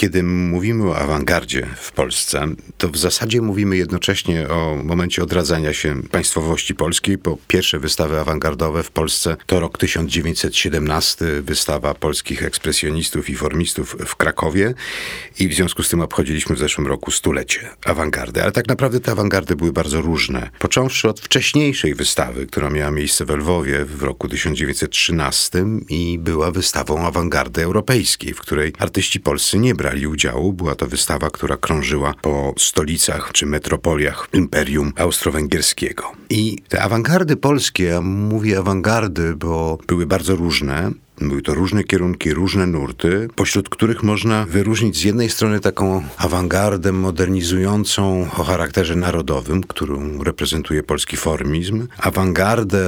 Kiedy mówimy o awangardzie w Polsce, to w zasadzie mówimy jednocześnie o momencie odradzania się państwowości polskiej, bo pierwsze wystawy awangardowe w Polsce to rok 1917, wystawa polskich ekspresjonistów i formistów w Krakowie i w związku z tym obchodziliśmy w zeszłym roku stulecie awangardy. Ale tak naprawdę te awangardy były bardzo różne. Począwszy od wcześniejszej wystawy, która miała miejsce w Lwowie w roku 1913 i była wystawą awangardy europejskiej, w której artyści polscy nie brali brali udziału. Była to wystawa, która krążyła po stolicach czy metropoliach Imperium Austro-Węgierskiego. I te awangardy polskie, ja mówię awangardy, bo były bardzo różne, były to różne kierunki, różne nurty, pośród których można wyróżnić z jednej strony taką awangardę modernizującą o charakterze narodowym, którą reprezentuje polski formizm, awangardę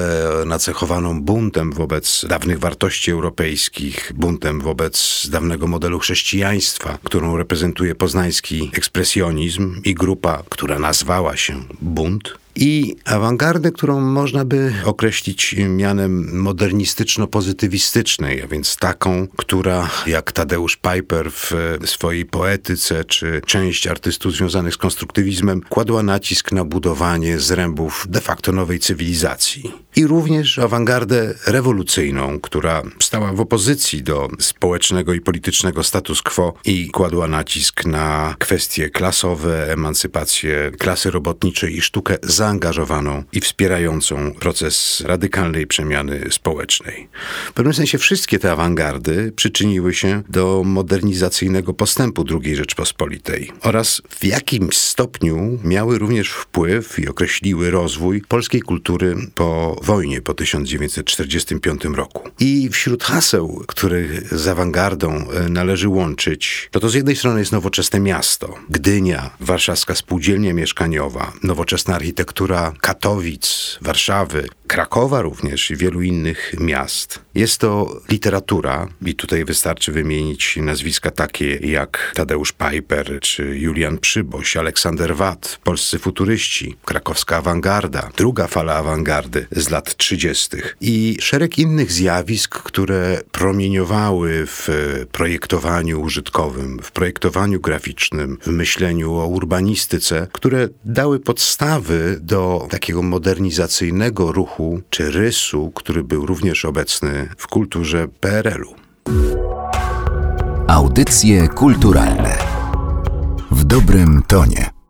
nacechowaną buntem wobec dawnych wartości europejskich, buntem wobec dawnego modelu chrześcijaństwa, którą reprezentuje poznański ekspresjonizm i grupa, która nazwała się Bunt, i awangardę, którą można by określić mianem modernistyczno-pozytywistycznej, a więc taką, która jak Tadeusz Piper w swojej poetyce, czy część artystów związanych z konstruktywizmem, kładła nacisk na budowanie zrębów de facto nowej cywilizacji. I również awangardę rewolucyjną, która stała w opozycji do społecznego i politycznego status quo i kładła nacisk na kwestie klasowe, emancypację klasy robotniczej i sztukę zaangażowaną i wspierającą proces radykalnej przemiany społecznej. W pewnym sensie wszystkie te awangardy przyczyniły się do modernizacyjnego postępu II Rzeczpospolitej oraz w jakimś stopniu miały również wpływ i określiły rozwój polskiej kultury po wojnie, po 1945 roku. I wśród haseł, których z awangardą e, należy łączyć, to to z jednej strony jest nowoczesne miasto, Gdynia, warszawska spółdzielnia mieszkaniowa, nowoczesna architektura Katowic, Warszawy, Krakowa również i wielu innych miast. Jest to literatura i tutaj wystarczy wymienić nazwiska takie jak Tadeusz Piper czy Julian Przyboś, Aleksander Watt, polscy futuryści, krakowska awangarda, druga fala awangardy z lat 30. i szereg innych zjawisk, które promieniowały w projektowaniu użytkowym, w projektowaniu graficznym, w myśleniu o urbanistyce, które dały podstawy do takiego modernizacyjnego ruchu czy rysu, który był również obecny w kulturze PRL-u. Audycje kulturalne w dobrym tonie.